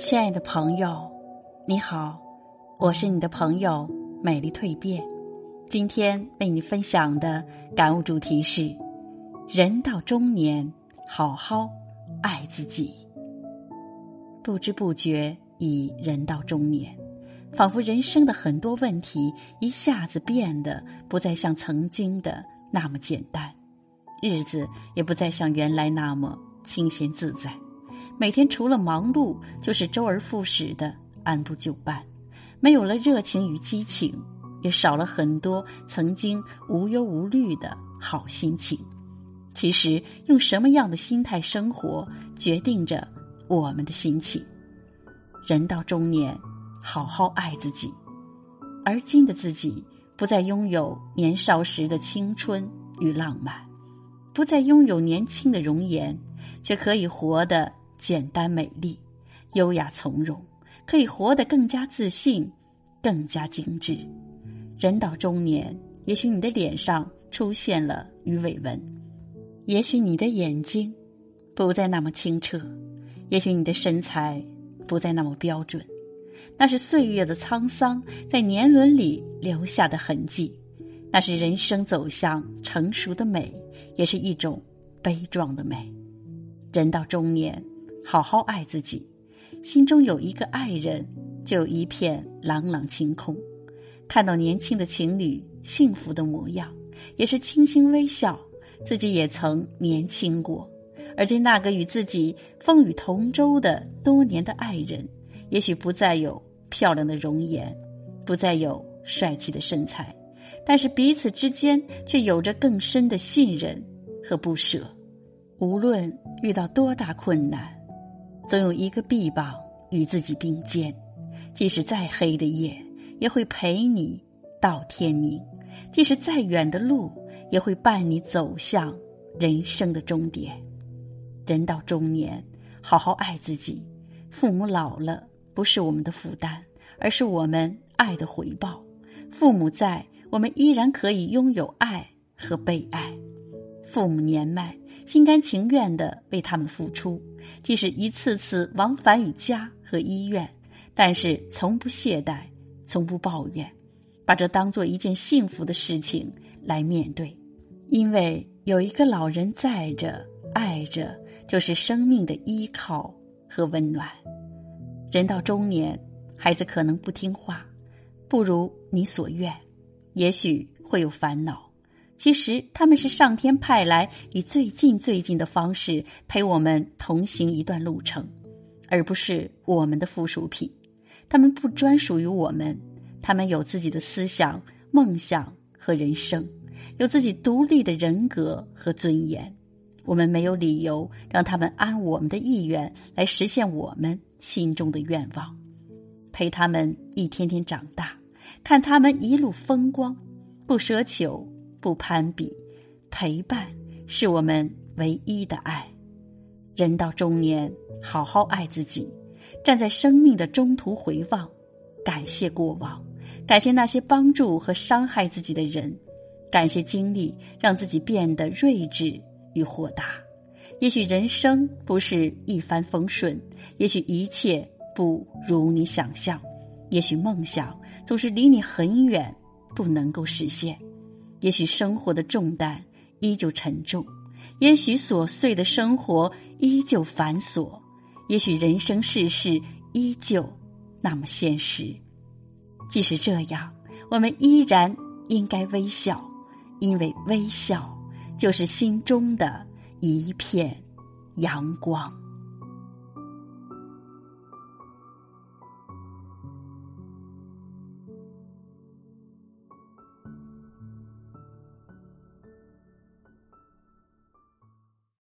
亲爱的朋友，你好，我是你的朋友美丽蜕变。今天为你分享的感悟主题是：人到中年，好好爱自己。不知不觉已人到中年，仿佛人生的很多问题一下子变得不再像曾经的那么简单，日子也不再像原来那么清闲自在。每天除了忙碌，就是周而复始的按部就班，没有了热情与激情，也少了很多曾经无忧无虑的好心情。其实，用什么样的心态生活，决定着我们的心情。人到中年，好好爱自己。而今的自己，不再拥有年少时的青春与浪漫，不再拥有年轻的容颜，却可以活得。简单美丽，优雅从容，可以活得更加自信，更加精致。人到中年，也许你的脸上出现了鱼尾纹，也许你的眼睛不再那么清澈，也许你的身材不再那么标准。那是岁月的沧桑在年轮里留下的痕迹，那是人生走向成熟的美，也是一种悲壮的美。人到中年。好好爱自己，心中有一个爱人，就有一片朗朗晴空。看到年轻的情侣幸福的模样，也是轻轻微笑。自己也曾年轻过，而今那个与自己风雨同舟的多年的爱人，也许不再有漂亮的容颜，不再有帅气的身材，但是彼此之间却有着更深的信任和不舍。无论遇到多大困难。总有一个臂膀与自己并肩，即使再黑的夜，也会陪你到天明；即使再远的路，也会伴你走向人生的终点。人到中年，好好爱自己。父母老了，不是我们的负担，而是我们爱的回报。父母在，我们依然可以拥有爱和被爱。父母年迈，心甘情愿的为他们付出，即使一次次往返于家和医院，但是从不懈怠，从不抱怨，把这当做一件幸福的事情来面对。因为有一个老人在着，爱着，就是生命的依靠和温暖。人到中年，孩子可能不听话，不如你所愿，也许会有烦恼。其实他们是上天派来以最近最近的方式陪我们同行一段路程，而不是我们的附属品。他们不专属于我们，他们有自己的思想、梦想和人生，有自己独立的人格和尊严。我们没有理由让他们按我们的意愿来实现我们心中的愿望，陪他们一天天长大，看他们一路风光，不奢求。不攀比，陪伴是我们唯一的爱。人到中年，好好爱自己。站在生命的中途回望，感谢过往，感谢那些帮助和伤害自己的人，感谢经历让自己变得睿智与豁达。也许人生不是一帆风顺，也许一切不如你想象，也许梦想总是离你很远，不能够实现。也许生活的重担依旧沉重，也许琐碎的生活依旧繁琐，也许人生世事依旧那么现实。即使这样，我们依然应该微笑，因为微笑就是心中的一片阳光。